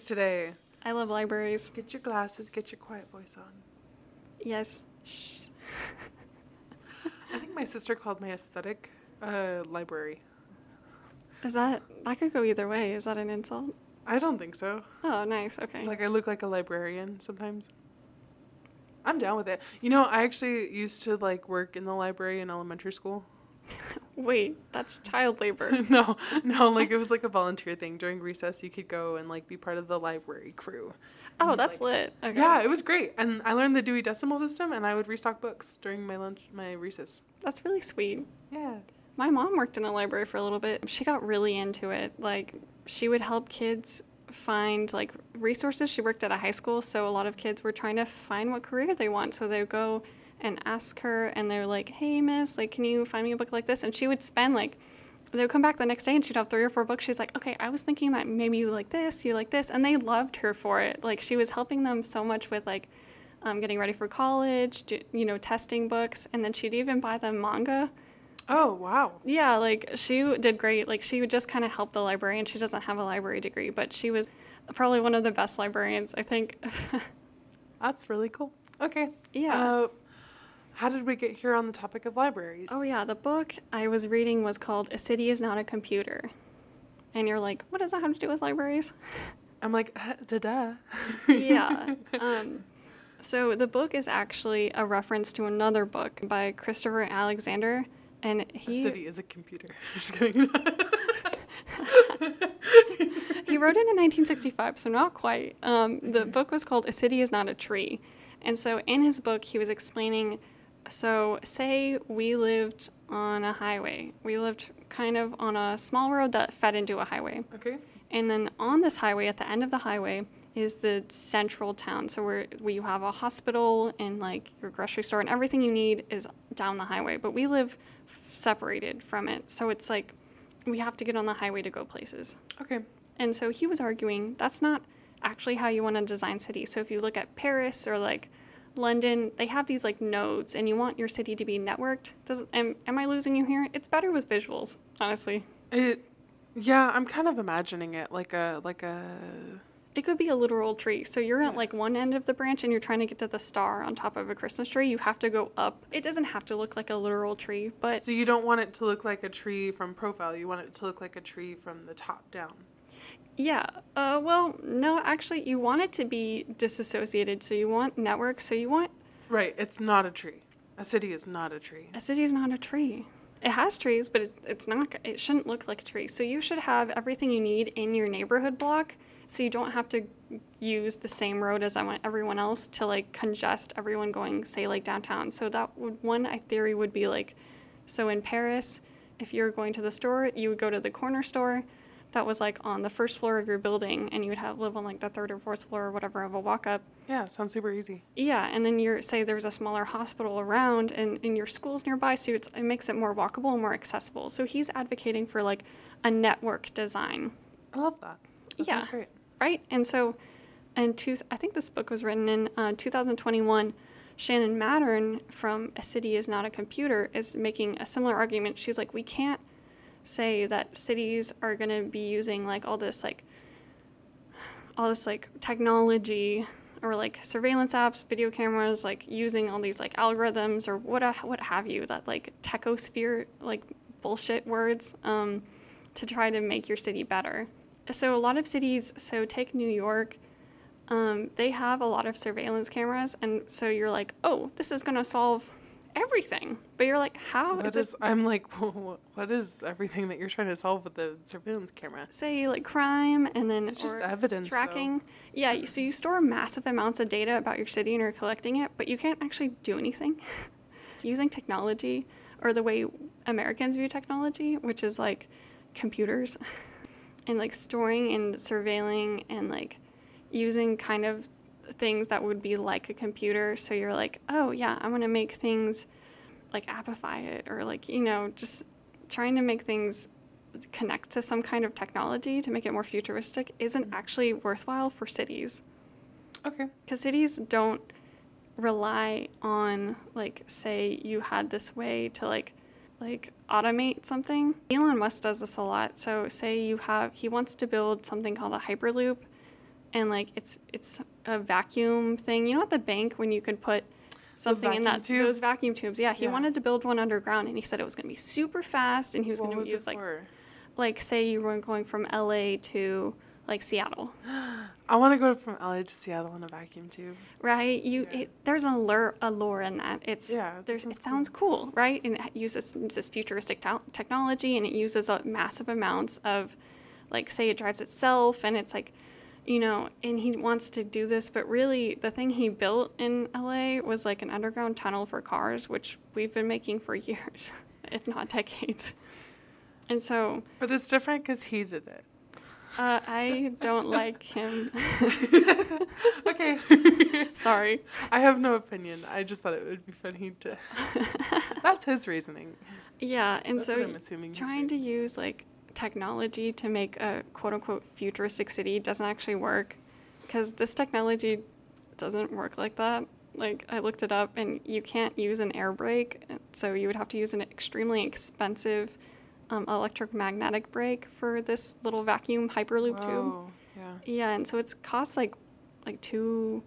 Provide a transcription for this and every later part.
libraries today. I love libraries. Get your glasses, get your quiet voice on. Yes. Shh. I think my sister called my aesthetic uh, library. Is that that could go either way? Is that an insult? I don't think so. Oh, nice. Okay. Like I look like a librarian sometimes. I'm down with it. You know, I actually used to like work in the library in elementary school. Wait, that's child labor. no, no, like it was like a volunteer thing. During recess, you could go and like be part of the library crew. Oh, that's like, lit. Okay. Yeah, it was great, and I learned the Dewey Decimal System, and I would restock books during my lunch, my recess. That's really sweet. Yeah. My mom worked in a library for a little bit. She got really into it. Like, she would help kids find like resources. She worked at a high school, so a lot of kids were trying to find what career they want. So they would go and ask her, and they're like, "Hey, miss, like, can you find me a book like this?" And she would spend like they would come back the next day and she'd have three or four books. She's like, okay, I was thinking that maybe you like this, you like this. And they loved her for it. Like, she was helping them so much with, like, um, getting ready for college, do, you know, testing books. And then she'd even buy them manga. Oh wow. Yeah, like, she did great. Like, she would just kind of help the librarian. She doesn't have a library degree, but she was probably one of the best librarians, I think. That's really cool. Okay. Yeah. Uh, how did we get here on the topic of libraries? oh, yeah, the book I was reading was called A City is Not a Computer. And you're like, what does that have to do with libraries? I'm like, uh, da-da. yeah. Um, so the book is actually a reference to another book by Christopher Alexander, and he. A city is a computer. Just kidding. he wrote it in 1965, so not quite. Um, the book was called "A City Is Not a Tree," and so in his book he was explaining. So say we lived on a highway. We lived kind of on a small road that fed into a highway. okay. And then on this highway, at the end of the highway, is the central town. So where, where you have a hospital and like your grocery store and everything you need is down the highway. But we live f- separated from it. So it's like we have to get on the highway to go places. Okay. And so he was arguing that's not actually how you want to design cities. So if you look at Paris or like London, they have these like nodes and you want your city to be networked. Does am, am I losing you here? It's better with visuals, honestly. It. Yeah, I'm kind of imagining it like a like a. It could be a literal tree. So you're at like one end of the branch and you're trying to get to the star on top of a Christmas tree. You have to go up. It doesn't have to look like a literal tree, but So you don't want it to look like a tree from profile. You want it to look like a tree from the top down. Yeah. Uh, well, no, actually, you want it to be disassociated. So you want network. So you want Right. It's not a tree. A city is not a tree. a city is not a tree. It has trees, but it, it's not. It shouldn't look like a tree. So you should have everything you need in your neighborhood block, so you don't have to use the same road as I want everyone else to like congest everyone going, say, like downtown. So that would one I- theory would be like, so in Paris, if you're going to the store, you would go to the corner store. That was like on the first floor of your building, and you would have live on like the third or fourth floor or whatever of a walk up. Yeah, sounds super easy. Yeah, and then you're say there's a smaller hospital around and, and your school's nearby, so it's, it makes it more walkable and more accessible. So he's advocating for like a network design, I love that. That Yeah. sounds great. right? And so, in two, I think this book was written in uh, 2021. Shannon Mattern from A City Is Not a Computer is making a similar argument. She's like, we can't say that cities are going to be using like all this like all this like technology or like surveillance apps, video cameras, like using all these like algorithms or what what have you that like techosphere like bullshit words um, to try to make your city better. So a lot of cities, so take New York, um, they have a lot of surveillance cameras, and so you're like, oh, this is gonna solve everything. But you're like, how What is is. I'm like, what is everything that you're trying to solve with the surveillance camera? Say like crime, and then It's just evidence, though. tracking. Yeah, so you store massive amounts of data about your city and you're collecting it, but you can't actually do anything. Using technology or the way Americans view technology, which is like computers, and like storing and surveilling and like using kind of things that would be like a computer. So you're like, oh yeah, I'm gonna make things like Appify it or like, you know, just trying to make things connect to some kind of technology to make it more futuristic isn't actually worthwhile for cities. Okay. Because cities don't rely on, like, say you had this way to, like, like automate something. Elon Musk does this a lot. So say you have he wants to build something called a hyperloop and like it's it's a vacuum thing. You know at the bank when you could put something in that those vacuum tubes. Yeah, he Yeah. wanted to build one underground and he said it was going to be super fast and he was going to use like for? like say you were going from LA to like Seattle. I want to go from LA to Seattle in a vacuum tube. right? You Yeah. it, there's an allure, allure in that. It's Yeah, that there's sounds it sounds cool, right? And it uses this futuristic to- technology, and it uses a massive amounts of, like, say it drives itself, and it's like, you know, and he wants to do this, but really the thing he built in LA was like an underground tunnel for cars, which we've been making for years, if not decades. And so But it's different because he did it. uh, I don't like him. okay. Sorry. I have no opinion. I just thought it would be funny to. That's his reasoning. Yeah, and That's so I'm assuming. trying to use like technology to make a quote unquote futuristic city doesn't actually work because this technology doesn't work like that. Like I looked it up and you can't use an air brake, so you would have to use an extremely expensive um, electromagnetic brake for this little vacuum hyperloop tube. Yeah. Yeah, and so it's costs like like two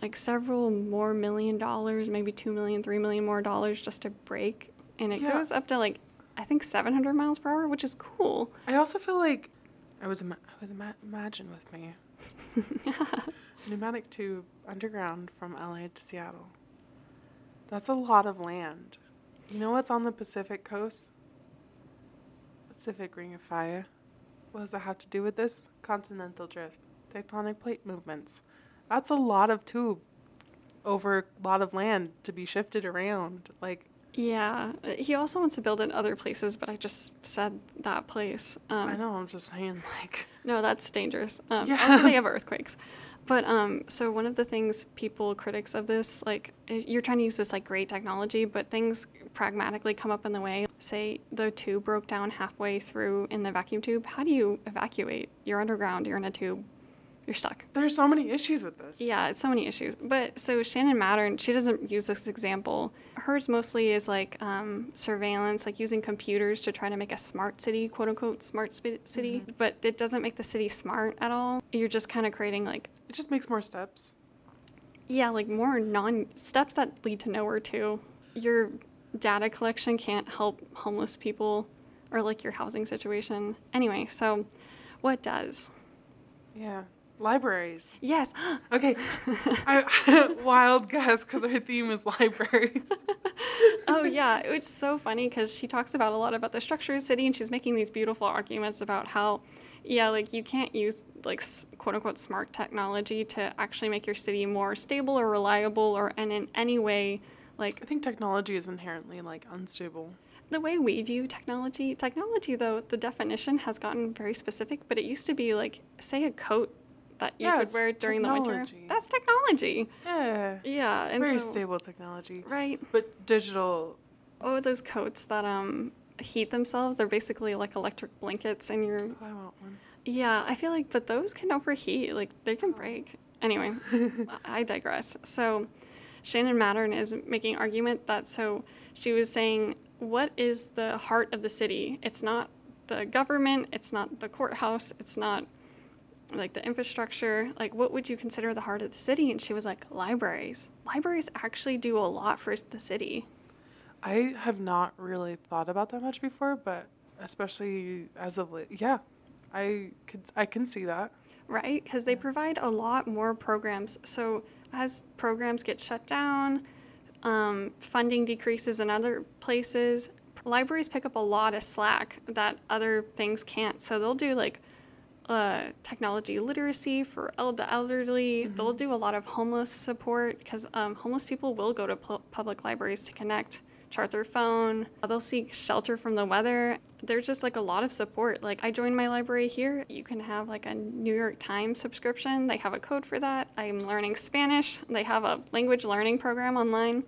like several more million dollars, maybe two million, three million more dollars just to break. And it Yeah. goes up to like I think seven hundred miles per hour, which is cool. I also feel like I was I was imagine with me pneumatic tube underground from LA to Seattle. That's a lot of land. You know what's on the Pacific coast? Pacific Ring of Fire. What does that have to do with this? Continental drift, tectonic plate movements. That's a lot of tube over a lot of land to be shifted around. Like Yeah. He also wants to build in other places, but I just said that place. Um, I know, I'm just saying like No, that's dangerous. Um, Yeah. Also, they have earthquakes. But um, so one of the things people critics of this, like you're trying to use this like great technology, but things pragmatically come up in the way. Say the tube broke down halfway through in the vacuum tube. How do you evacuate? You're underground. You're in a tube. You're stuck. there's so many issues with this. Yeah, it's so many issues. But so Shannon Mattern, she doesn't use this example. Hers mostly is like um, surveillance, like using computers to try to make a smart city, quote unquote, smart spi- city. But it doesn't make the city smart at all. You're just kind of creating like, It just makes more steps. yeah, like more non steps that lead to nowhere too. Your data collection can't help homeless people or like your housing situation. Anyway, so what does? Yeah. Libraries. Yes. Okay. I, wild guess because our theme is libraries. oh yeah, it's so funny because she talks about a lot about the structure of the city, and she's making these beautiful arguments about how, yeah, like you can't use like quote unquote smart technology to actually make your city more stable or reliable or and in any way like I think technology is inherently like unstable. the way we view technology. Technology though, the definition has gotten very specific, but it used to be like say a coat that you Yeah, could wear during the winter. technology. That's technology. Yeah. Yeah, and Very so stable technology. right. But digital. Oh, those coats that um heat themselves. They're basically like electric blankets, and you're oh, I want one. yeah. I feel like, but those can overheat. Like they can break. Anyway, I digress. So, Shannon Mattern is making argument that so she was saying, what is the heart of the city? It's not the government. It's not the courthouse. It's not like the infrastructure. Like, what would you consider the heart of the city? And she was like, libraries. Libraries actually do a lot for the city. I have not really thought about that much before, but especially as of late, yeah, I could I can see that. right? Because they provide a lot more programs. So as programs get shut down, um, funding decreases in other places. Libraries pick up a lot of slack that other things can't. So they'll do like uh, technology literacy for el- the elderly. They'll do a lot of homeless support because um, homeless people will go to pu- public libraries to connect, chart their phone. They'll seek shelter from the weather. There's just like a lot of support. Like I joined my library here. You can have like a New York Times subscription. They have a code for that. I'm learning Spanish. They have a language learning program online.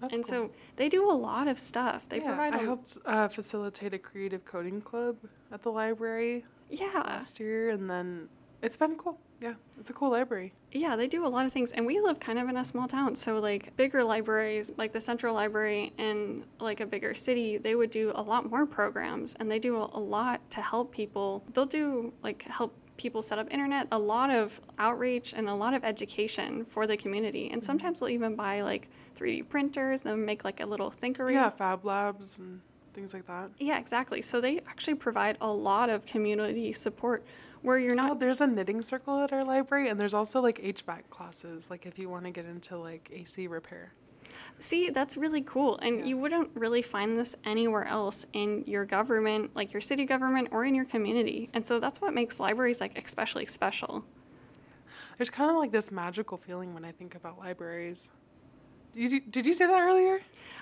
That's and cool. so they do a lot of stuff. They yeah, provide I a helped uh, facilitate a creative coding club at the library yeah. last year, and then It's been cool. Yeah, it's a cool library. Yeah, they do a lot of things, and we live kind of in a small town, so like bigger libraries, like the Central Library in like a bigger city, they would do a lot more programs, and they do a, lot to help people. They'll do like help people set up internet, a lot of outreach and a lot of education for the community. And mm-hmm. sometimes they'll even buy like 3D printers and make like a little thinkery. Yeah, Fab Labs and things like that. Yeah, exactly. So they actually provide a lot of community support where you're Oh, not there's a knitting circle at our library, and there's also like HVAC classes, like if you want to get into like AC repair. See, that's really cool. And Yeah. you wouldn't really find this anywhere else in your government, like your city government or in your community. And so that's what makes libraries like especially special. There's kind of like this magical feeling when I think about libraries. Did you, did you say that earlier?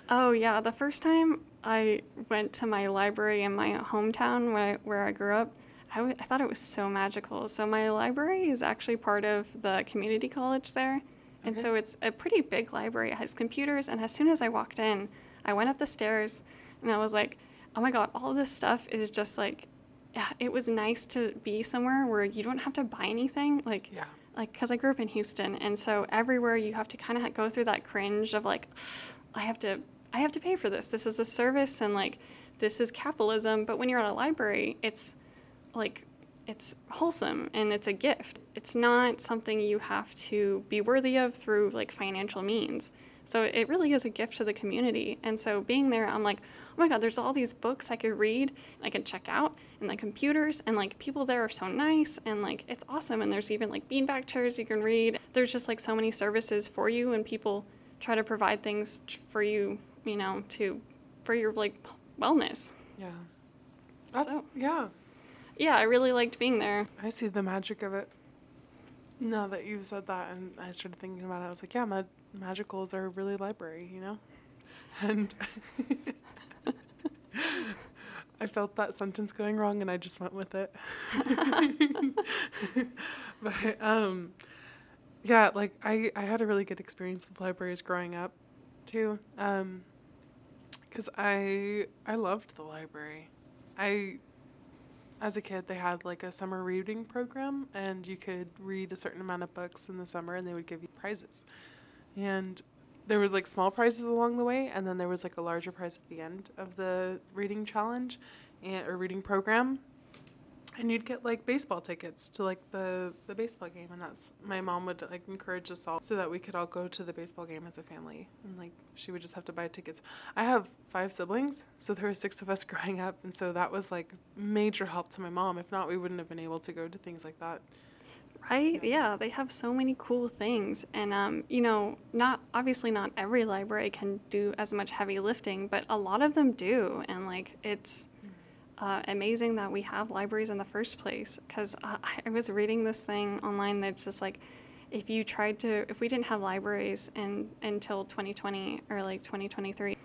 Oh, yeah. The first time I went to my library in my hometown where I, where I grew up, I, w- I thought it was so magical. So, my library is actually part of the community college there. And so, it's a pretty big library. It has computers. And as soon as I walked in, I went up the stairs and I was like, oh my God, all this stuff is just like, yeah, it was nice to be somewhere where you don't have to buy anything. Like, Yeah. Like because I grew up in Houston, and so everywhere you have to kind of go through that cringe of like, I have to, I have to pay for this. This is a service, and like, this is capitalism. But when you're at a library, it's like, it's wholesome and it's a gift. It's not something you have to be worthy of through like financial means. So it really is a gift to the community. And so being there, I'm like, oh my God, there's all these books I could read and I could check out and like computers and like people there are so nice and like it's awesome. And there's even like beanbag chairs you can read. There's just like so many services for you and people try to provide things for you, you know, to for your like wellness. Yeah. That's, So- yeah. Yeah, I really liked being there. I see the magic of it. Now that you've said that, and I started thinking about it, I was like, yeah, mag- magicals are really library, you know? And I felt that sentence going wrong, and I just went with it. but um, yeah, like I, I had a really good experience with libraries growing up, too. Um, because I I loved the library. I as a kid they had like a summer reading program and you could read a certain amount of books in the summer and they would give you prizes and there was like small prizes along the way and then there was like a larger prize at the end of the reading challenge and or reading program. And you'd get like baseball tickets to like the the baseball game and that's my mom would like encourage us all so that we could all go to the baseball game as a family. And like she would just have to buy tickets. I have five siblings so there were six of us growing up and so that was like major help to my mom. If not we wouldn't have been able to go to things like that Right? Yeah, they have so many cool things. And, um, you know, not obviously not every library can do as much heavy lifting, but a lot of them do. And, like, it's uh, amazing that we have libraries in the first place. Because uh, I was reading this thing online that's just like, if you tried to, if we didn't have libraries in, until 2020 or like 2023,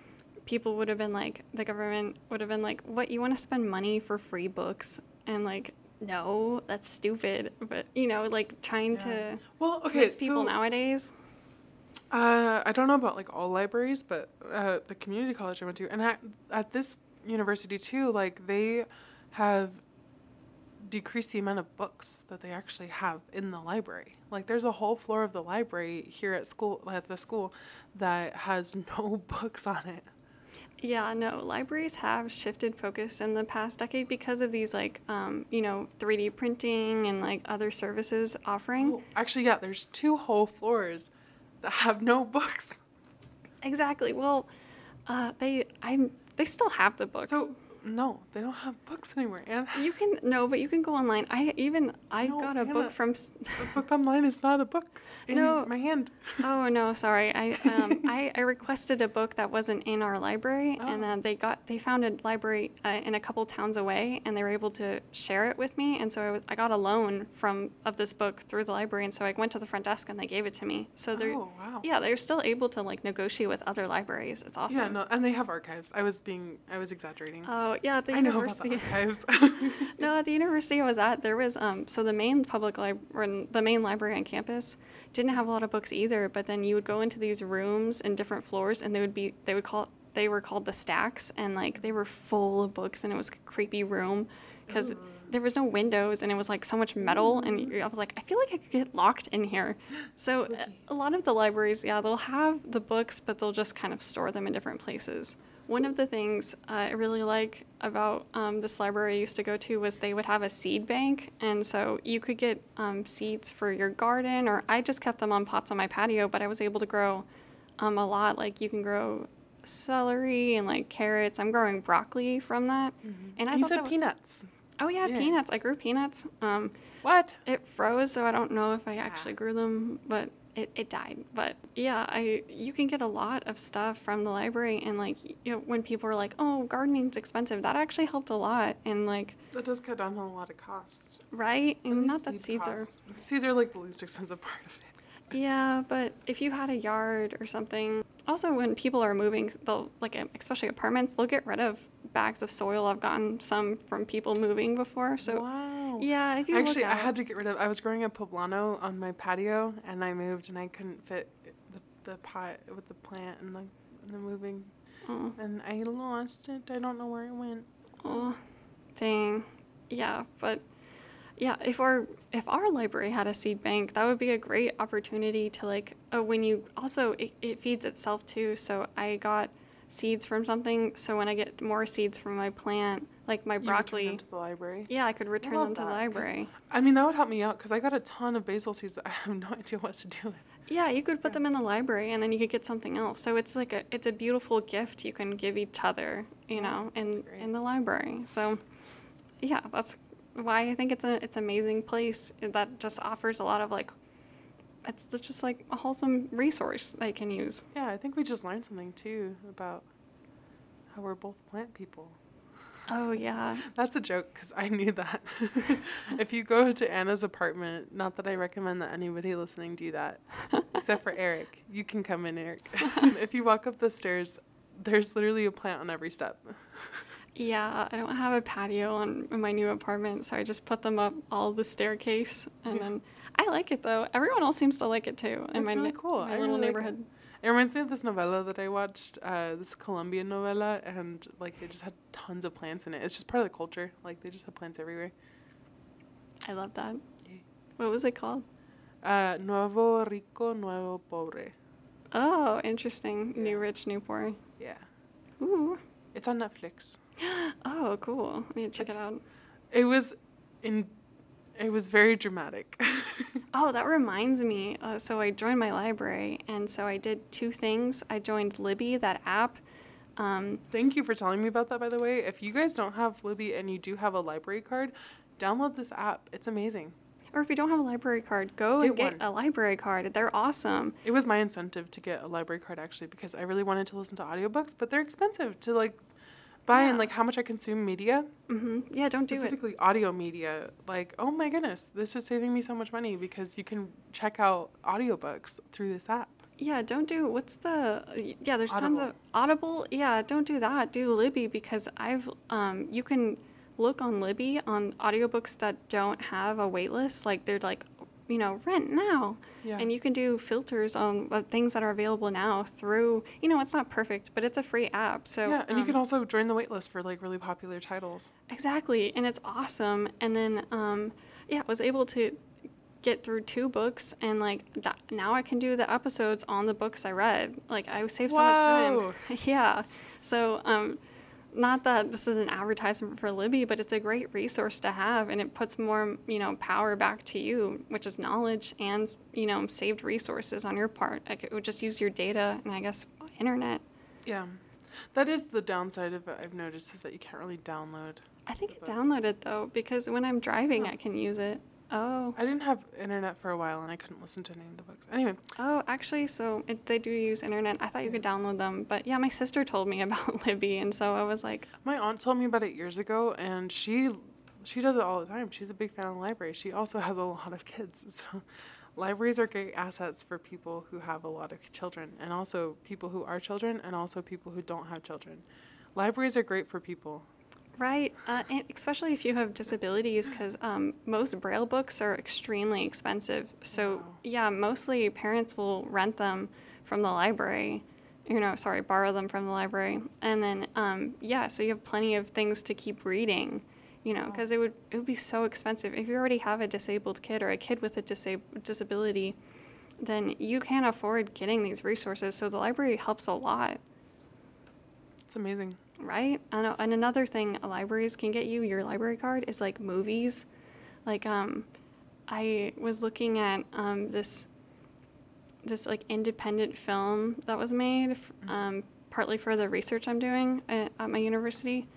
people would have been like, the government would have been like, what, you want to spend money for free books? And, like, no, that's stupid. But, you know, like trying to well okay convince people so, nowadays. Uh, I don't know about like all libraries, but uh, the community college I went to, and at, at this university too, like they have decreased the amount of books that they actually have in the library. Like there's a whole floor of the library here at school at the school that has no books on it. Yeah, no, libraries have shifted focus in the past decade because of these, like, um, you know, 3D printing and like other services offering. Oh, actually, yeah, there's two whole floors that have no books. Exactly. Well, uh, they, I'm, they still have the books. So no, they don't have books anymore. And you can no, but you can go online. I even I No, got a Anna. book from. the book online is not a book in No. my hand. Oh no, sorry. I um I, I requested a book that wasn't in our library, and Oh. uh, they got they found a library uh, in a couple towns away, and they were able to share it with me, and so I, was, I got a loan from of this book through the library, and so I went to the front desk and they gave it to me. So they're Oh wow. yeah, they're still able to like negotiate with other libraries. It's awesome. Yeah, no, and they have archives. I was being, I was exaggerating. Oh yeah, at the I university. the. No, at the university I was at, there was um so the main public library, the main library on campus didn't have a lot of books either. But then you would go into these rooms in different floors, and they would be they would call it they were called the stacks, and like they were full of books, and it was a creepy room because there was no windows and it was like so much metal and I was like I feel like I could get locked in here. So a lot of the libraries, yeah, they'll have the books but they'll just kind of store them in different places. One of the things I really like about um, this library I used to go to was they would have a seed bank, and so you could get um, seeds for your garden, or I just kept them on pots on my patio, but I was able to grow um, a lot. Like you can grow celery and like carrots. I'm growing broccoli from that, Mm-hmm. and I you thought said that was- peanuts. Oh yeah, Yeah. peanuts. I grew peanuts. Um, What? it froze, so I don't know if I Ah. actually grew them, but it, it died. But yeah, I you can get a lot of stuff from the library, and like you know, when people are like, "Oh, gardening's expensive," that actually helped a lot. And like, That does cut down on a lot of cost. right? And not that seed seeds costs. Seeds are like the least expensive part of it. Yeah, but if you had a yard or something, also when people are moving, they'll like um, especially apartments, they'll get rid of bags of soil. I've gotten some from people moving before, so. wow. Yeah, if you Actually, I had to get rid of. I was growing a poblano on my patio, and I moved, and I couldn't fit the, the pot with the plant and the and the moving, Oh. and I lost it. I don't know where it went. Oh, dang. Yeah, but yeah, if our if our library had a seed bank, that would be a great opportunity to like uh, when you also it, it feeds itself too. So I got seeds from something. So when I get more seeds from my plant, like my broccoli, to the library. yeah, I could return love them to the library. I mean, that would help me out because I got a ton of basil seeds. I have no idea what to do with. Yeah, you could put them in the library and then you could get something else. So it's like a it's a beautiful gift you can give each other, you know, in in the library. So yeah, that's why I think it's a it's an amazing place eh, that just offers a lot of like it's just like a wholesome resource they can use. Yeah, I think we just learned something too about how we're both plant people. Oh yeah. That's a joke because I knew that. if you go to Anna's apartment, not that I recommend that anybody listening do that, except for Eric. You can come in, Eric. if you walk up the stairs, there's literally a plant on every step. Yeah, I don't have a patio on in my new apartment, so I just put them up all the staircase and then I like it though. Everyone else seems to like it too in That's my really cool. my I little really like it. neighborhood. It reminds me of this novela that I watched, uh, this Colombian novela, and like they just had tons of plants in it. It's just part of the culture. Like they just have plants everywhere. I love that. Yeah. What was it called? Uh, nuevo rico, nuevo pobre. Oh, interesting. Yeah. New rich, new poor. Yeah, Ooh. it's on Netflix. Oh, cool. I need to check It's- it out. It was in. It was very dramatic. Oh, that reminds me. Uh, so I joined my library, and so I did two things. I joined Libby, that app. Um, Thank you for telling me about that, by the way. If you guys don't have Libby and you do have a library card, download this app. It's amazing. or if you don't have a library card, go and Get get one. a library card. They're awesome. It was my incentive to get a library card actually because I really wanted to listen to audiobooks, but they're expensive to like buy and like how much I consume media, hmm Yeah, don't do it. specifically audio media. Like, oh my goodness, this is saving me so much money because you can check out audiobooks through this app. Yeah, don't do what's the yeah. There's tons of Audible. Yeah, don't do that. Do Libby because I've um you can look on Libby on audiobooks that don't have a wait list. Like they're like you know rent now, Yeah. and you can do filters on uh, things that are available now through you know it's not perfect, but it's a free app. So yeah, and you um, can also join the waitlist for like really popular titles. Exactly, and it's awesome. And then, um, yeah, I was able to get through two books, and like that, now I can do the episodes on the books I read. Like I saved so Whoa. much time. yeah. So, um, not that this is an advertisement for Libby, but it's a great resource to have, and it puts more, you know, power back to you, which is knowledge and you know saved resources on your part. Like it would just use your data and I guess internet. Yeah. That is the downside of it I've noticed is that you can't really download. I think it downloaded though because when I'm driving, Huh. I can use it. Oh. I didn't have internet for a while and I couldn't listen to any of the books. Anyway, Oh, actually, so it, they do use internet. I thought you could download them, but yeah, my sister told me about Libby, and so I was like, my aunt told me about it years ago and she she does it all the time. She's a big fan of the library. She also has a lot of kids. So libraries are great assets for people who have a lot of children and also people who are children and also people who don't have children. Libraries are great for people. Right, uh, and especially if you have disabilities, because um, most Braille books are extremely expensive. So Wow. yeah, mostly parents will rent them from the library, you know, sorry, borrow them from the library. And then, um, yeah, so you have plenty of things to keep reading, you know, because it would it would be so expensive if you already have a disabled kid or a kid with a disab- disability, then you can't afford getting these resources. So the library helps a lot, It's amazing. Right? I know. And another thing libraries can get you your library card is like movies. Like, um, I was looking at um, this this like independent film that was made, um, partly for the research I'm doing at, at my university.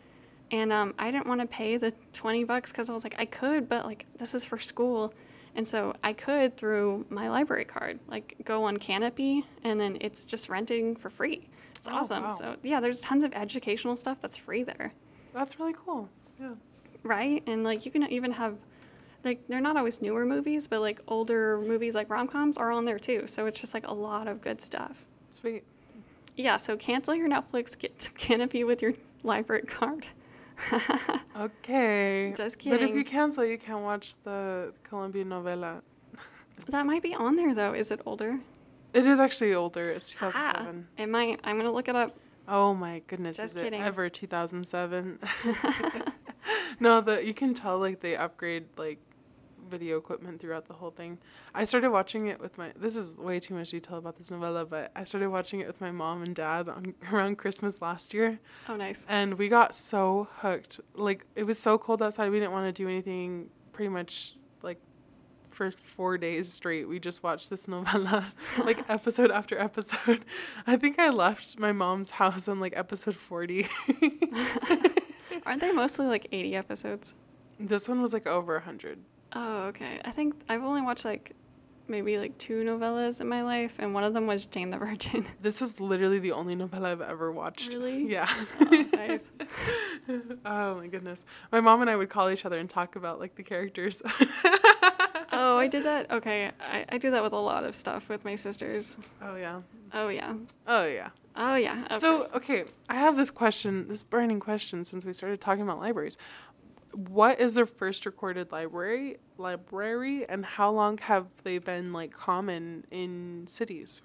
And um, I didn't want to pay the 20 bucks because I was like, I could, but like, this is for school. And so I could through my library card, like go on Kanopy and then it's just renting for free. It's Oh, awesome. wow. So, yeah, there's tons of educational stuff that's free there, That's really cool. Yeah. right? And like, you can even have, like, they're not always newer movies, but like older movies like rom coms are on there too. So it's just like a lot of good stuff. Sweet. Yeah, so cancel your Netflix, get some Kanopy with your library card. Okay. Just kidding. But if you cancel, you can't watch the Colombian novela. that might be on there though. Is it older? It is actually older. It's Ah, 2007. it might. I'm gonna look it up. Oh my goodness, Just is kidding. it ever 2007? no, the you can tell like they upgrade like video equipment throughout the whole thing. I started watching it with my this is way too much detail about this novela, but I started watching it with my mom and dad on around Christmas last year Oh, nice. and we got so hooked. Like it was so cold outside, we didn't want to do anything pretty much like for 4 days straight. We just watched this novela like episode after episode. I think I left my mom's house on like episode 40. Aren't they mostly like 80 episodes? this one was like over 100. Oh, okay. I think I've only watched like maybe like two novelas in my life, and one of them was Jane the Virgin. This was literally the only novela I've ever watched. Really? Yeah. Oh, nice. oh my goodness. My mom and I would call each other and talk about like the characters. Oh, I did that. Okay, I, I do that with a lot of stuff with my sisters. oh yeah. Oh yeah. Oh yeah. Oh yeah. So course. okay, I have this question, this burning question since we started talking about libraries. What is the first recorded library library and how long have they been like common in cities?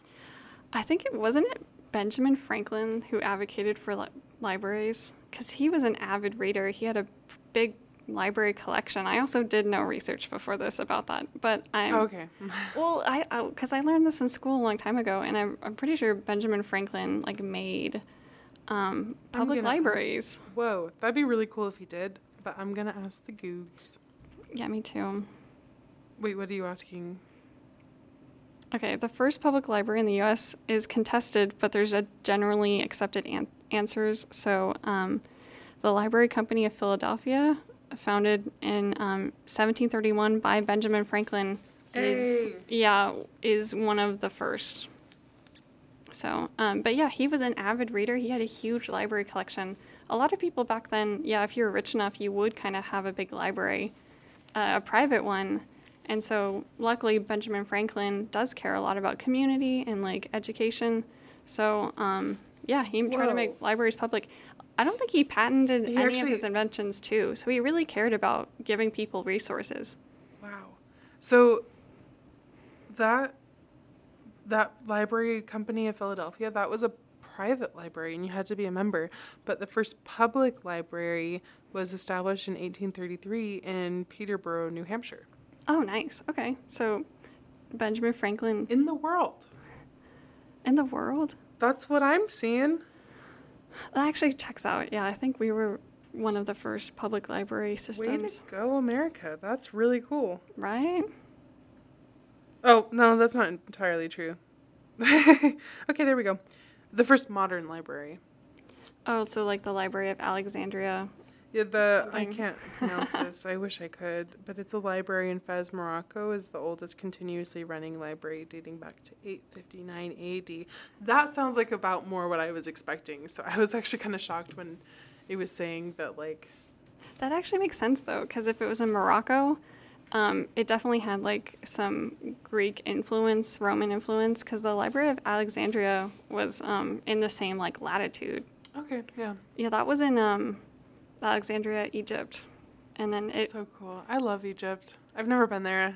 I think it wasn't it Benjamin Franklin who advocated for li- libraries because he was an avid reader. He had a big library collection. I also did no research before this about that, but I'm Okay. well, I because I, learned this in school a long time ago, and I'm I'm pretty sure Benjamin Franklin like made um, public gonna ask- libraries. Whoa, that'd be really cool if he did, but I'm to ask the googs. Yeah, me too. Wait, what are you asking? Okay, the first public library in the U.S. is contested, but there's a generally accepted an- answers. So, um, the Library Company of Philadelphia, founded in um, 1731 by Benjamin Franklin, is Hey. yeah is one of the first. So, um, but yeah, he was an avid reader. He had a huge library collection. A lot of people back then, yeah, if you were rich enough, you would kind of have a big library, uh, a private one. And so, luckily, Benjamin Franklin does care a lot about community and like education. So, um, yeah, he tried to make libraries public. I don't think he patented He any actually- of his inventions too. So he really cared about giving people resources. Wow. So that that library company of Philadelphia, that was a private library and you had to be a member, but the first public library was established in 1833 in Peterborough, New Hampshire. Oh, nice. Okay, so Benjamin Franklin In the world. in the world. That's what I'm seeing. That actually checks out. Yeah, I think we were one of the first public library systems. Way to go, America. That's really cool. right? Oh, no, that's not entirely true. okay, there we go. The first modern library. Oh, so like the Library of Alexandria. Yeah, the I can't pronounce this. I wish I could, but it's a library in Fez, Morocco. Is the oldest continuously running library dating back to 859 AD. That sounds like about more what I was expecting. So I was actually kind of shocked when it was saying that like That actually makes sense though, because if it was in Morocco, um, it definitely had like some Greek influence, Roman influence, because the Library of Alexandria was um, in the same like latitude. okay, yeah, Yeah, that was in um, Alexandria, Egypt, and then it. so cool. I love Egypt. I've never been there.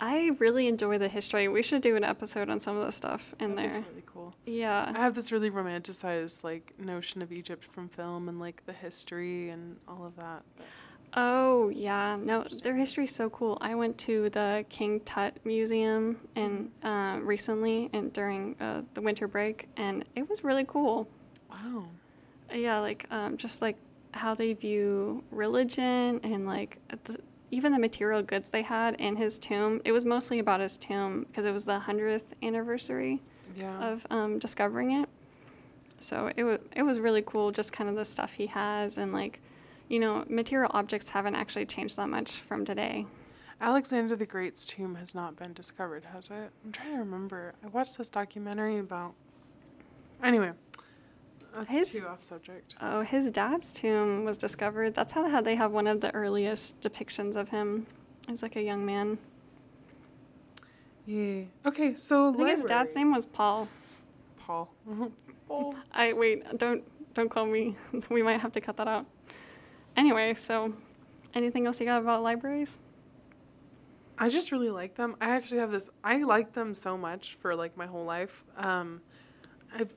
I really enjoy the history. We should do an episode on some of the stuff in That'd there. really cool. Yeah. I have this really romanticized like notion of Egypt from film and like the history and all of that. Oh yeah, no, their history is so cool. I went to the King Tut Museum and uh, recently and during uh, the winter break, and it was really cool. Wow. Yeah, like um, just like how they view religion and like the, even the material goods they had in his tomb. It was mostly about his tomb because it was the hundredth anniversary Yeah. of um, discovering it. So it was it was really cool, just kind of the stuff he has and like, you know, material objects haven't actually changed that much from today. Alexander the Great's tomb has not been discovered, has it? I'm trying to remember. I watched this documentary about. Anyway, that's His- too off subject. Oh, his dad's tomb was discovered. That's how they have one of the earliest depictions of him as like a young man. Yeah. Okay, so I think his dad's name was Paul. Paul. Paul. I wait, don't don't call me. we might have to cut that out. Anyway, so anything else you got about libraries? I just really like them. I actually have this. I like them so much for like my whole life. Um, I've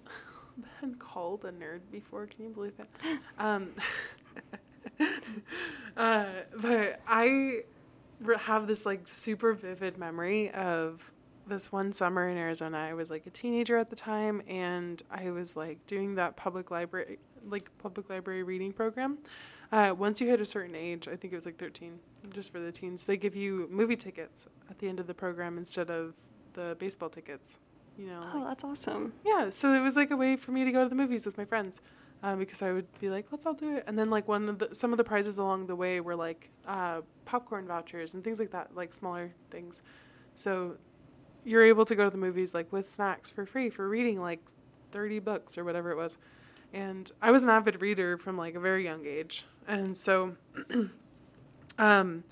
been called a nerd before. Can you believe it? Um, uh, but I have this like super vivid memory of this one summer in Arizona. I was like a teenager at the time, and I was like doing that public library, like public library reading program. Uh, once you hit a certain age, I think it was like 13, just for the teens, they give you movie tickets at the end of the program instead of the baseball tickets. You know, Oh, like- that's awesome. yeah, so it was like a way for me to go to the movies with my friends, um, because I would be like, let's all do it, and then like one of the some of the prizes along the way were like uh, popcorn vouchers and things like that, like smaller things. So you're able to go to the movies like with snacks for free for reading like 30 books or whatever it was. And I was an avid reader from like a very young age. And so um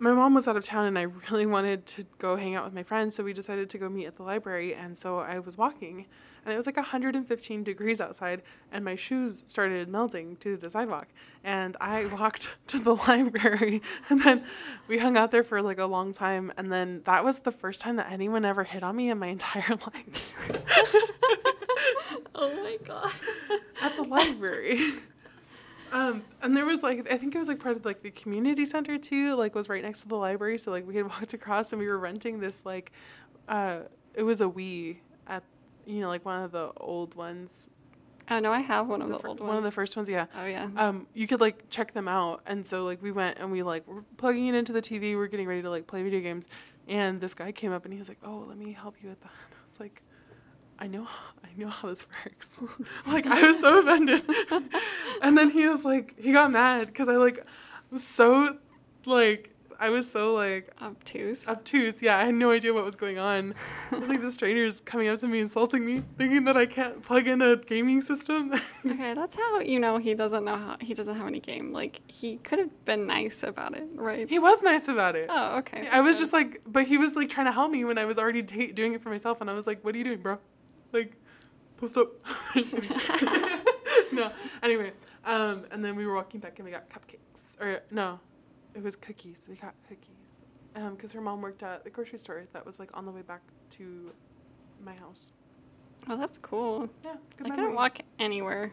my mom was out of town and I really wanted to go hang out with my friends, so we decided to go meet at the library. And so I was walking, and it was like 115 degrees outside, and my shoes started melting to the sidewalk. And I walked to the library, and then we hung out there for like a long time. And then that was the first time that anyone ever hit on me in my entire life oh my god. at the library. Um, and there was like I think it was like part of like the community center too, like was right next to the library. So like we had walked across and we were renting this like uh it was a Wii at you know, like one of the old ones. Oh no, I have one of the the, fir- old ones. one of the first ones, yeah. Oh yeah. Um, you could like check them out, and so like we went and we like were plugging it into the TV. We are getting ready to like play video games, and this guy came up and he was like, "Oh, let me help you with that." And I was like, "I know, I know how this works." like I was so offended, and then he was like, he got mad because I like was so like I was so like Obtuse. obtuse. Yeah, I had no idea what was going on. Was like the strangers coming up to me, insulting me, thinking that I can't plug in a gaming system. okay, that's how you know he doesn't know how he doesn't have any game. Like he could have been nice about it, right? he was nice about it. Oh, okay. I was good. just like, but he was like trying to help me when I was already ta doing it for myself, and I was like, "What are you doing, bro? Like, post up." no. Anyway, um, and then we were walking back, and we got cupcakes, or no, it was cookies. We got cookies, um, because her mom worked at the grocery store that was like on the way back to my house. Oh, that's cool. Yeah, I memory. couldn't walk anywhere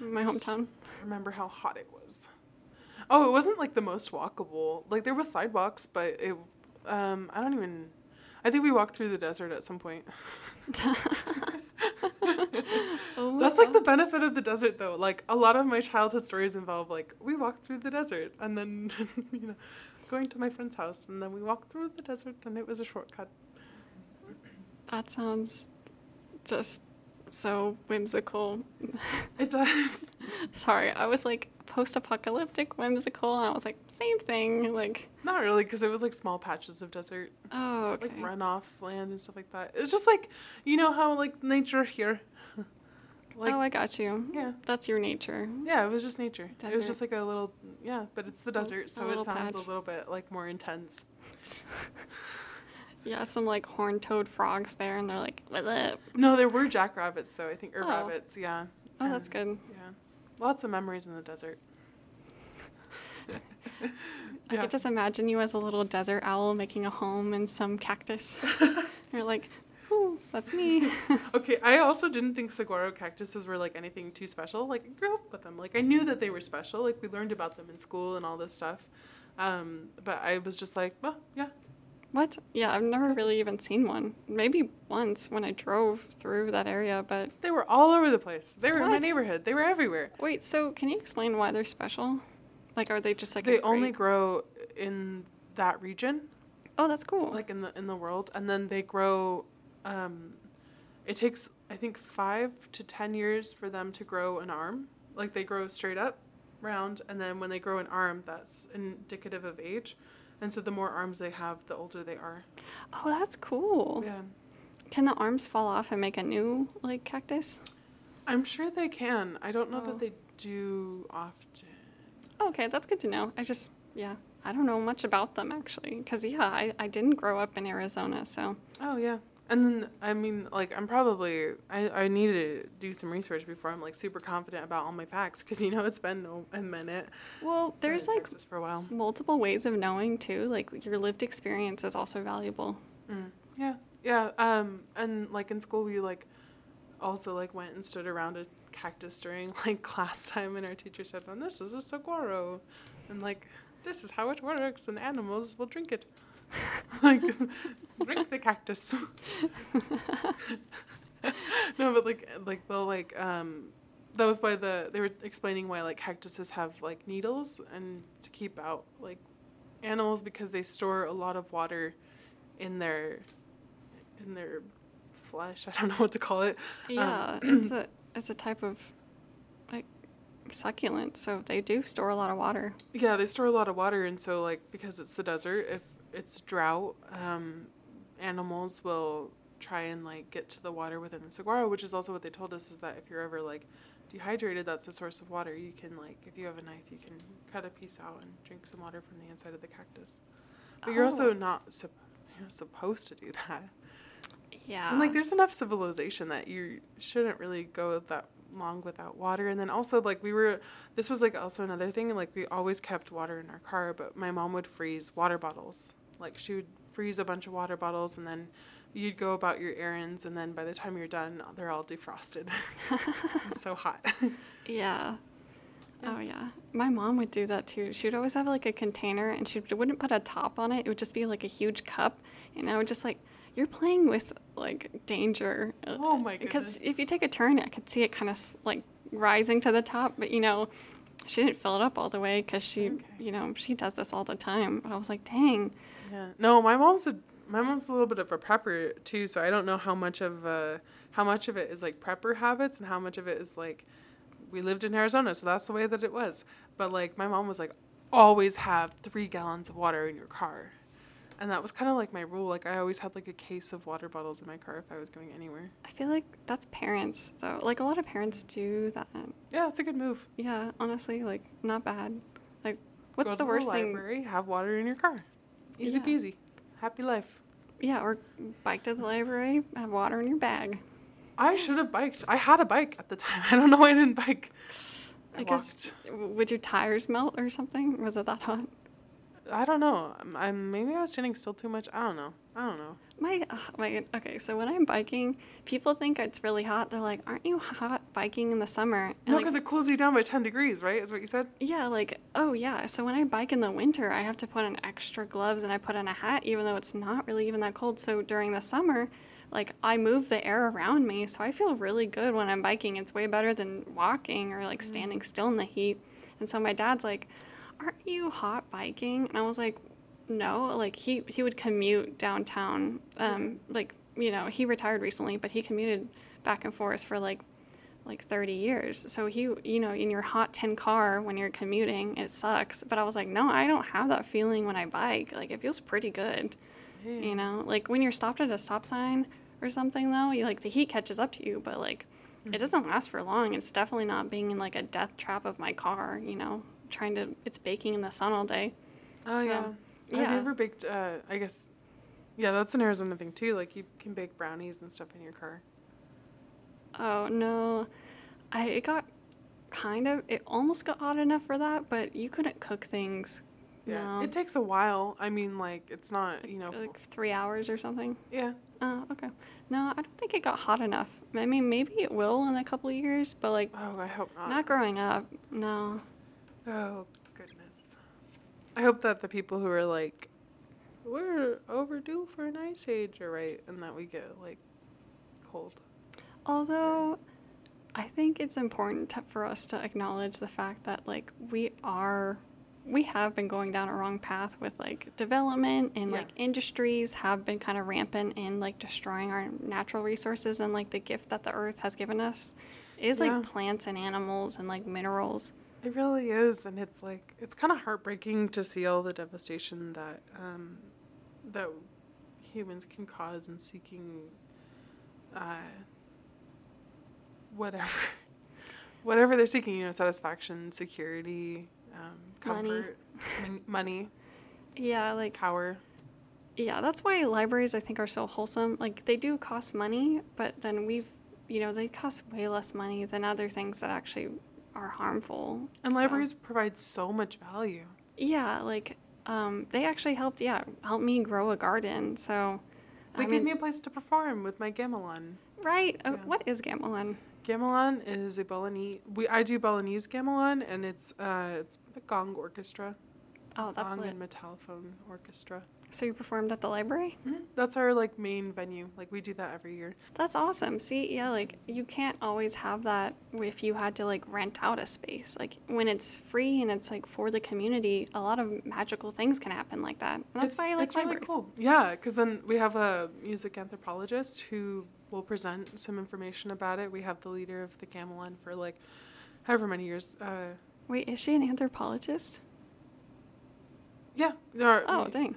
in my Just- hometown. remember how hot it was. Oh, it wasn't like the most walkable. Like there was sidewalks, but it um I don't even I think we walked through the desert at some point. Oh That's like the benefit of the desert though. Like a lot of my childhood stories involve like we walked through the desert and then you know going to my friend's house and then we walked through the desert and it was a shortcut. That sounds just so whimsical. It does. Sorry, I was like post-apocalyptic whimsical, and I was like same thing. Like, Not really because it was like small patches of desert. oh, okay. like runoff land and stuff like that. It's just like you know how like nature here. Like oh, I got you. yeah. That's your nature. Yeah, it was just nature. Desert. It was just like a little yeah, but it's the desert, so it sounds patch. a little bit like more intense. Yeah, some like horned-toed frogs there, and they're like, "What's up?" No, there were jackrabbits though, I think or Oh. rabbits, yeah. Oh, that's good. Yeah. Lots of memories in the desert. I Yeah. could just imagine you as a little desert owl making a home in some cactus. You're like, that's me. Okay, I also didn't think saguaro cactuses were like anything too special. Like I grew up with them. Like I knew that they were special. Like we learned about them in school and all this stuff. Um, but I was just like, well, yeah. what? Yeah, I've never really even seen one. Maybe once when I drove through that area, but They were all over the place. They were in my neighborhood. They were everywhere. wait, so can you explain why they're special? Like, are they just like a They only grow in that region, Oh, that's cool. like in the in the world, and then they grow. Um, it takes I think five to ten years for them to grow an arm. Like they grow straight up, round, and then when they grow an arm, that's indicative of age. And so the more arms they have, the older they are. oh, that's cool. Yeah. Can the arms fall off and make a new like cactus? I'm sure they can. I don't know Oh. that they do often. Okay, that's good to know. I just, yeah, I don't know much about them actually. Because, yeah, I, I didn't grow up in Arizona, so. Oh yeah. And then I mean, like I'm probably I, I need to do some research before I'm like super confident about all my facts because you know it's been a, a minute. Well, there's like Texas for a while. multiple ways of knowing too. Like, your lived experience is also valuable. Mm. Yeah, yeah. Um, and like in school we like also like went and stood around a cactus during like class time, and our teacher said, "And this is a saguaro," and like this is how it works, and animals will drink it. like drink the cactus. no, but like like they'll like um that was why the they were explaining why like cactuses have like needles and to keep out like animals because they store a lot of water in their in their flesh. I don't know what to call it. Yeah, it's a it's a type of like succulent, so they do store a lot of water. Yeah, they store a lot of water, and so like because it's the desert, if it's drought, um, animals will try and like get to the water within the saguaro, which is also what they told us is that if you're ever like dehydrated, that's a source of water. You can like if you have a knife, you can cut a piece out and drink some water from the inside of the cactus. But you're also Oh. not sup- you're supposed to do that. Yeah. And like there's enough civilization that you shouldn't really go that long without water. And then also like we were this was like also another thing, like we always kept water in our car, but my mom would freeze water bottles. Like she would freeze a bunch of water bottles and then you'd go about your errands and then by the time you're done they're all defrosted. it's so hot. Yeah. Yeah. Oh yeah. My mom would do that too. She would always have like a container and she wouldn't put a top on it. It would just be like a huge cup. And I would just like, you're playing with like danger. Uh, Oh my god. Because if you take a turn, I could see it kind of like rising to the top. But you know, she didn't fill it up all the way because she, Okay. you know, she does this all the time. But I was like, dang. Yeah. No, my mom's a my mom's a little bit of a prepper too, so I don't know how much of uh how much of it is like prepper habits and how much of it is like we lived in Arizona, so that's the way that it was. But like my mom was like always have 3 gallons of water in your car. And that was kind of like my rule. Like I always had like a case of water bottles in my car if I was going anywhere. I feel like that's parents though. Like a lot of parents do that. Yeah, it's a good move. Yeah, honestly, like not bad. Like, what's Go the worst thing? library, have water in your car. Easy Yeah. peasy. Happy life. Yeah, or bike to the library, have water in your bag. I should have biked. I had a bike at the time. I don't know why I didn't bike. I, I guess would your tires melt or something? Was it that hot? I don't know. I'm, maybe I was standing still too much. I don't know. I don't know. My, ugh, my, okay, so when I'm biking, people think it's really hot. They're like, "Aren't you hot biking in the summer?" And No, like, because it cools you down by ten degrees, right? Is what you said. yeah, like, oh yeah. So when I bike in the winter, I have to put on extra gloves and I put on a hat, even though it's not really even that cold. So during the summer, like I move the air around me, so I feel really good when I'm biking. It's way better than walking or like mm. standing still in the heat. And so my dad's like, "Aren't you hot biking?" And I was like, "No." Like he he would commute downtown. Um, like you know, he retired recently, but he commuted back and forth for like like 30 years. So he, you know, in your hot tin car when you're commuting, it sucks. But I was like, no, I don't have that feeling when I bike. Like it feels pretty good. You know, like when you're stopped at a stop sign or something though, you like the heat catches up to you, but like it doesn't last for long. It's definitely not being in like a death trap of my car, you know, trying to it's baking in the sun all day. Oh So, yeah. Have yeah. you ever baked? Uh, I guess. Yeah, that's an Arizona thing too. Like you can bake brownies and stuff in your car. Oh no. I it got kind of it almost got hot enough for that, but you couldn't cook things Yeah, No. it takes a while. I mean, like it's not you know. like three hours or something. yeah, Oh, okay. No, I don't think it got hot enough. I mean, maybe it will in a couple of years, but like Oh, I hope not. not growing up. No. Oh goodness. I hope that the people who are like, we're overdue for an ice age are right, and that we get like cold. Although, I think it's important to, for us to acknowledge the fact that like we are, we have been going down a wrong path with like development and Yeah. like industries have been kind of rampant in like destroying our natural resources and like the gift that the earth has given us is Yeah. like plants and animals and like minerals. It really is, and it's like it's kind of heartbreaking to see all the devastation that um, that humans can cause in seeking uh, whatever whatever they're seeking. You know, satisfaction, security, um, Money. comfort, mon- money, Yeah, like power. Yeah, that's why libraries I think are so wholesome. Like they do cost money, but then we've, you know, they cost way less money than other things that actually are harmful. And So- libraries provide so much value. Yeah, like um, they actually helped. Yeah, help me grow a garden. So, They I gave mean, me a place to perform with my gamelan. right. Uh, what is gamelan? Gamelan is a Balinese. We I do Balinese gamelan, and it's uh it's a gong orchestra, Oh, that's gong lit. and metallophone orchestra. So you performed at the library? Mhm. That's our like main venue. Like we do that every year. That's awesome. See, yeah, like you can't always have that if you had to like rent out a space. Like when it's free and it's like for the community, a lot of magical things can happen like that. And that's it's, why I like it's really libraries. cool. Yeah, because then we have a music anthropologist who will present some information about it. We have the leader of the gamelan for like however many years. Uh, Wait, is she an anthropologist? yeah. Are, Oh, dang.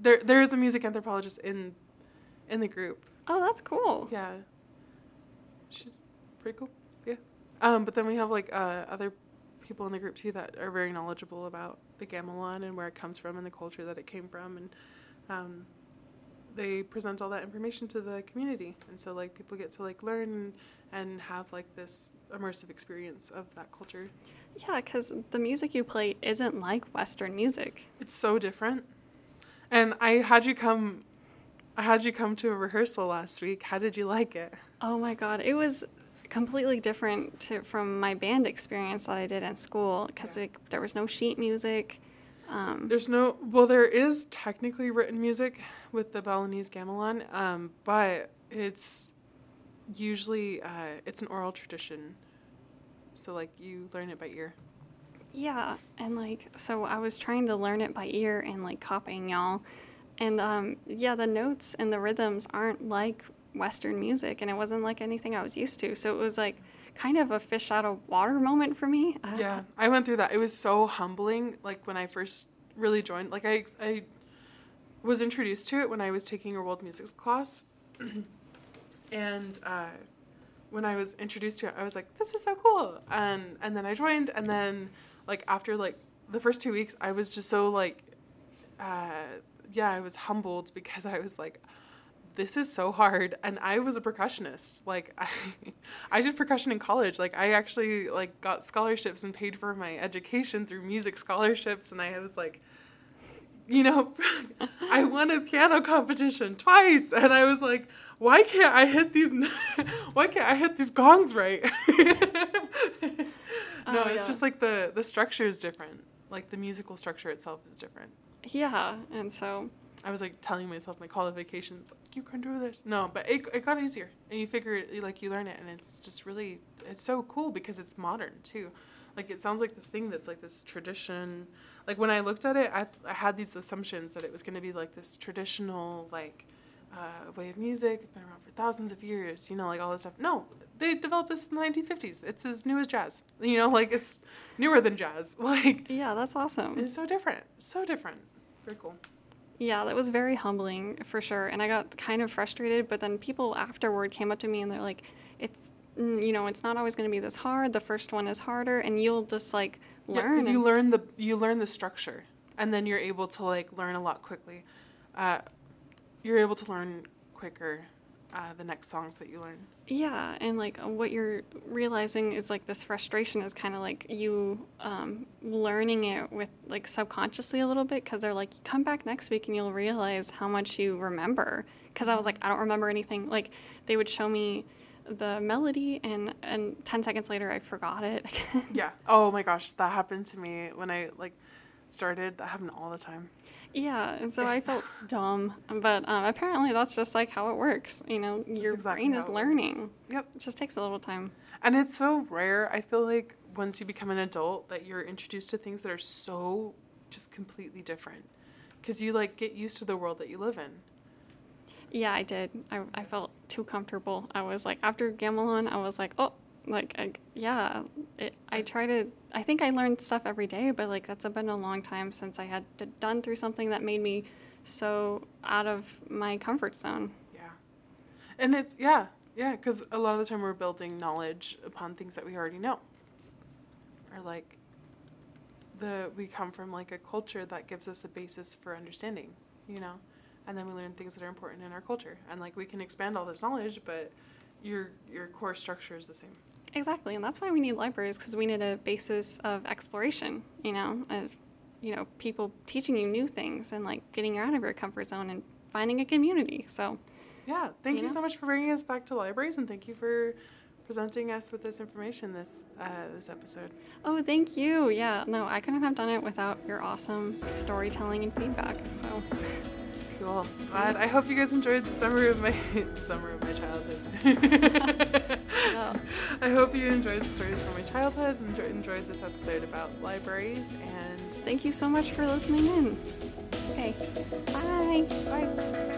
There there is a music anthropologist in in the group. Oh, that's cool. Yeah. She's pretty cool. Yeah. Um, but then we have like uh, other people in the group too that are very knowledgeable about the gamelan and where it comes from and the culture that it came from and um, they present all that information to the community and so like people get to like learn and, have like this immersive experience of that culture. Yeah, because the music you play isn't like Western music. It's so different. And I had you come I had you come to a rehearsal last week. How did you like it? Oh my god, it was completely different to, from my band experience that I did in school because Yeah. like, there was no sheet music. Um, There's no well, there is technically written music with the Balinese gamelan, um, but it's usually uh, it's an oral tradition. So like you learn it by ear. Yeah, and like so I was trying to learn it by ear and like copying y'all, and um, yeah, the notes and the rhythms aren't like Western music, and it wasn't like anything I was used to. So it was like kind of a fish out of water moment for me. Uh, Yeah, I went through that. It was so humbling. Like when I first really joined, like I I was introduced to it when I was taking a world music class, and uh, when I was introduced to it, I was like, "This is so cool!" And and then I joined, and then like after like the first two weeks, I was just so like, uh, yeah, I was humbled because I was like. This is so hard, and I was a percussionist. Like, I, I did percussion in college. Like, I actually like got scholarships and paid for my education through music scholarships, and I was like, you know, I won a piano competition twice, and I was like, why can't I hit these? why can't I hit these gongs right? Oh, no, Oh, it's yeah. just like the the structure is different. Like the musical structure itself is different. yeah, and so I was like telling myself my qualifications, like, you can do this. No, but it, it got easier, and you figure it, like you learn it, and it's just really it's so cool because it's modern too. Like it sounds like this thing that's like this tradition. Like when I looked at it, I I had these assumptions that it was going to be like this traditional like uh, way of music. It's been around for thousands of years, you know, like all this stuff. No, they developed this in the 1950s. It's as new as jazz. You know, like it's newer than jazz. Like yeah, that's awesome. it's so different, so different. Very cool. Yeah, that was very humbling for sure. And I got kind of frustrated, but then people afterward came up to me and they're like, it's, mm, you know, it's not always going to be this hard. The first one is harder, and you'll just like Yeah, learn. because you learn the you learn the structure, and then you're able to like learn a lot quickly. Uh, you're able to learn quicker uh, the next songs that you learn. Yeah, and like what you're realizing is like this frustration is kind of like you um, learning it with like subconsciously a little bit because they're like, come back next week and you'll realize how much you remember. Because I was like, I don't remember anything. Like they would show me the melody and and 10 seconds later I forgot it. yeah. Oh my gosh, that happened to me when I like started. That happened all the time. Yeah, and so I felt dumb, but um, apparently that's just like how it works. You know, your exactly brain is learning. works. Yep. It just takes a little time. And it's so rare. I feel like once you become an adult that you're introduced to things that are so just completely different because you like get used to the world that you live in. Yeah, I did. I, I felt too comfortable. I was like, after Gamelan, I was like, oh, like, I, yeah. It, I try to, I think I learned stuff every day, but like, that's been a long time since I had d- done through something that made me so out of my comfort zone. Yeah. And it's, yeah, yeah, because a lot of the time we're building knowledge upon things that we already know. Or like, the we come from like a culture that gives us a basis for understanding, you know? And then we learn things that are important in our culture. And like we can expand all this knowledge, but your your core structure is the same. Exactly, and that's why we need libraries because we need a basis of exploration. You know, of you know people teaching you new things and like getting you out of your comfort zone and finding a community. So Yeah, thank You you, know? so much for bringing us back to libraries, and thank you for presenting us with this information this uh, this episode. Oh, thank you. Yeah, no, I couldn't have done it without your awesome storytelling and feedback. So, Cool, Swad. I hope you guys enjoyed the summer of my summer of my childhood. I hope you enjoyed the stories from my childhood. and enjoyed, enjoyed this episode about libraries, and thank you so much for listening in. Okay, bye. bye.